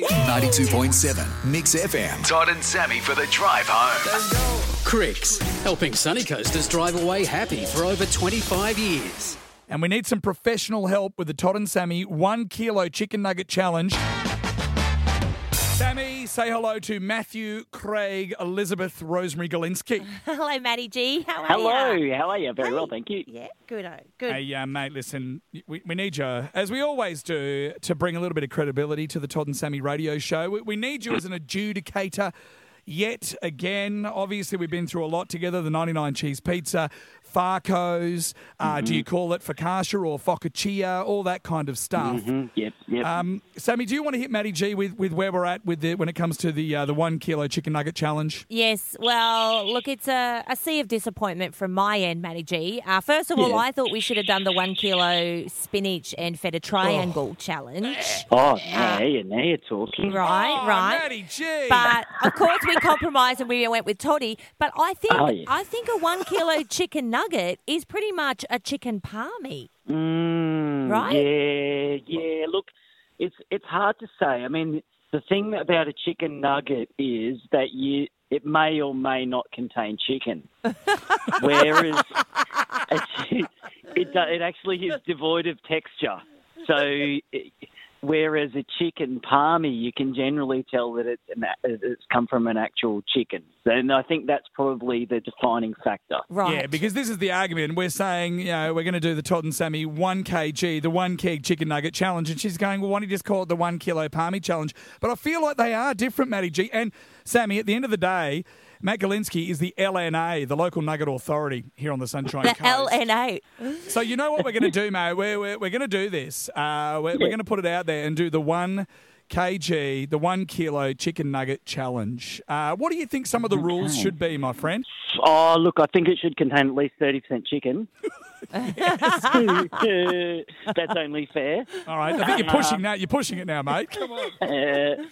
92.7 Mix FM. Todd and Sammy for the drive home. Cricks, helping Sunny Coasters drive away happy for over 25 years. And we need some professional help with the Todd and Sammy one kilo chicken nugget challenge. Sammy, say hello to Matthew, Craig, Elizabeth, Rosemary Golinski. Hello, Maddie G. How are Hello, you? Hello. How are you? Very well, thank you. Yeah, good. oh, Good. Hey, uh, mate, listen, we, we need you, as we always do, to bring a little bit of credibility to the Todd and Sammy radio show. We, we need you as an adjudicator yet again. Obviously, we've been through a lot together the 99 cheese pizza, Farco's, uh, do you call it focaccia or focaccia, all that kind of stuff. Mm, yep, yep. Um, Sammy, do you want to hit Matty G with, with where we're at with the, when it comes to the uh, the one kilo chicken nugget challenge? Yes, well, look, it's a, a sea of disappointment from my end, Matty G. Uh, first of all, Yeah. I thought we should have done the one kilo spinach and feta triangle challenge. oh, now you now you're talking. Right, Oh, right. Matty G. But of course, we compromised and we went with Toddy. But I think Oh, yeah. I think a one kilo chicken nugget is pretty much a chicken palmy. Mm, Right? Yeah, yeah. Look, it's it's hard to say. I mean, the thing about a chicken nugget is that you it may or may not contain chicken, whereas chi- it it actually is devoid of texture. So. It, Whereas a chicken palmy, you can generally tell that it's an, it's come from an actual chicken, and I think that's probably the defining factor. Right. Yeah, because this is the argument. We're saying, you know, we're going to do the Todd and Sammy 1 kg, the 1 keg chicken nugget challenge. And she's going, well, why don't you just call it the 1 kilo palmy challenge? But I feel like they are different, Matty G. And Sammy, at the end of the day, Matt Golinski is the LNA, the local nugget authority here on the Sunshine the Coast. LNA. So you know what we're going to do, mate? We're, we're, we're going to do this. Uh, we're we're going to put it out there and do the 1 kg, the 1 kilo chicken nugget challenge. Uh, what do you think some of the rules should be, my friend? Oh, look, I think it should contain at least 30% chicken. That's only fair. All right, I think you're pushing that. You're pushing it now, mate. Come on. Uh,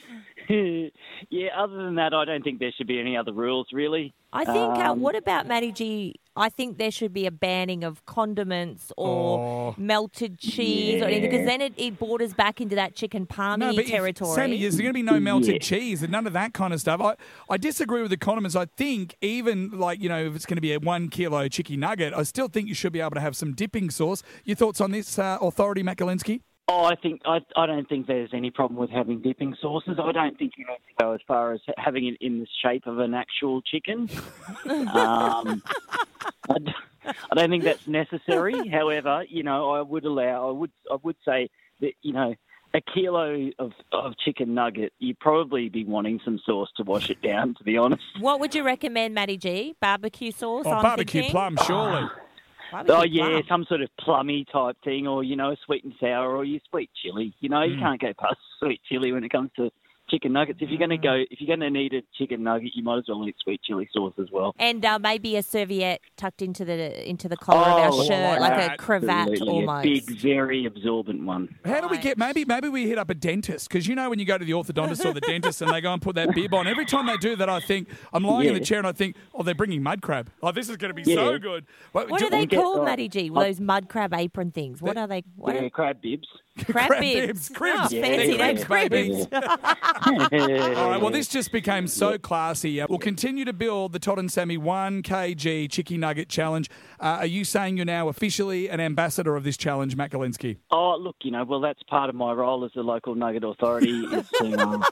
yeah, other than that, I don't think there should be any other rules, really. I think. uh, Um, what about Matty G? I think there should be a banning of condiments or Oh. melted cheese or anything because then it, it borders back into that chicken palmy No, but if- territory. Sammy, is there going to be no melted Yeah. cheese and none of that kind of stuff? I, I disagree with the condiments. I think even like you know if it's going to be a one kilo chicky nugget, I still think you should be able to have some dipping sauce. Your thoughts on this, uh, Authority Makalinsky? Oh, I think I, I don't think there's any problem with having dipping sauces. I don't think you have to go as far as having it in the shape of an actual chicken. um, I, d- I don't think that's necessary. However, you know, I would allow. I would. I would say that you know. A kilo of, of chicken nugget, you'd probably be wanting some sauce to wash it down, to be honest. what would you recommend, Matty G? Barbecue sauce? Oh, I'm barbecue thinking? plum, surely. Barbecue Oh yeah, plum. some sort of plummy type thing, or you know, sweet and sour, or your sweet chili. You know, you Mm. can't go past sweet chili when it comes to chicken nuggets. If you're going to go, if you're going to need a chicken nugget, you might as well need sweet chili sauce as well. And uh, maybe a serviette tucked into the into the collar of our Oh, shirt, like like a cravat Absolutely, almost. a big, very absorbent one. How do we get maybe maybe we hit up a dentist because you know when you go to the orthodontist or the dentist and they go and put that bib on every time they do that I think I'm lying in the chair and I think oh they're bringing mud crab oh this is going to be so good What, What do- are they get- called, uh, Matty G? I- Those mud crab apron things. What are they? What yeah, are crab bibs. crab, crab bibs? bibs, cribs. Oh, fancy they're names, cribs, cribs. baby. All right, well, this just became so classy. Uh, we'll continue to build the Todd and Sammy 1 kg Chicky Nugget Challenge. Uh, are you saying you're now officially an ambassador of this challenge, Matt Golinski? Oh, look, you know, well, that's part of my role as the local nugget authority is to um,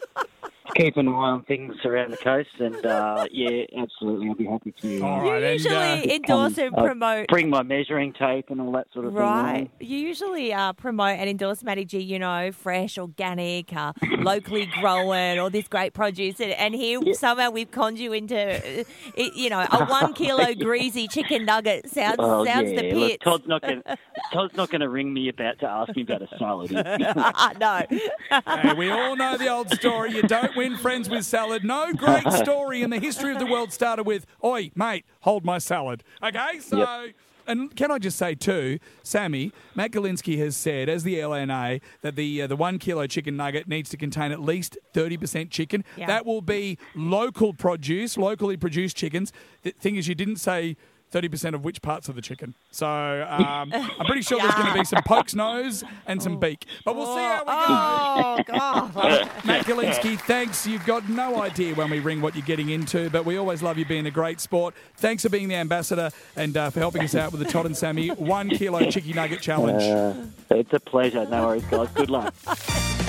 keep an eye on things around the coast, and uh, yeah, absolutely, I'll be happy to. uh, You right, and, usually uh, endorse and uh, promote. bring my measuring tape and all that sort of Right. thing. Right. You usually uh, promote and endorse Matty G, you know, fresh, organic, uh, locally grown, all this great produce. And, and here somehow we've conned you into, uh, you know, a one kilo greasy chicken nugget. Sounds, Oh sounds yeah, the look, pits. Todd's not going. Todd's not going to ring me about to ask me about a salad. no. Hey, we all know the old story. You don't win friends with salad. No great story in the history of the world started with, Oi, mate, hold my salad. Okay, so. And can I just say too, Sammy, Matt Golinski has said, as the LNA, that the uh, the one kilo chicken nugget needs to contain at least thirty percent chicken. Yeah. That will be local produce, locally produced chickens. The thing is, you didn't say 30% of which parts of the chicken. So um, I'm pretty sure there's going to be some poke's nose and some beak. But we'll see how we go. Oh, God. Matt Golinski, thanks. You've got no idea when we ring what you're getting into, but we always love you being a great sport. Thanks for being the ambassador and uh, for helping us out with the Todd and Sammy one kilo chicky nugget challenge. Uh, it's a pleasure. No worries, guys. Good luck.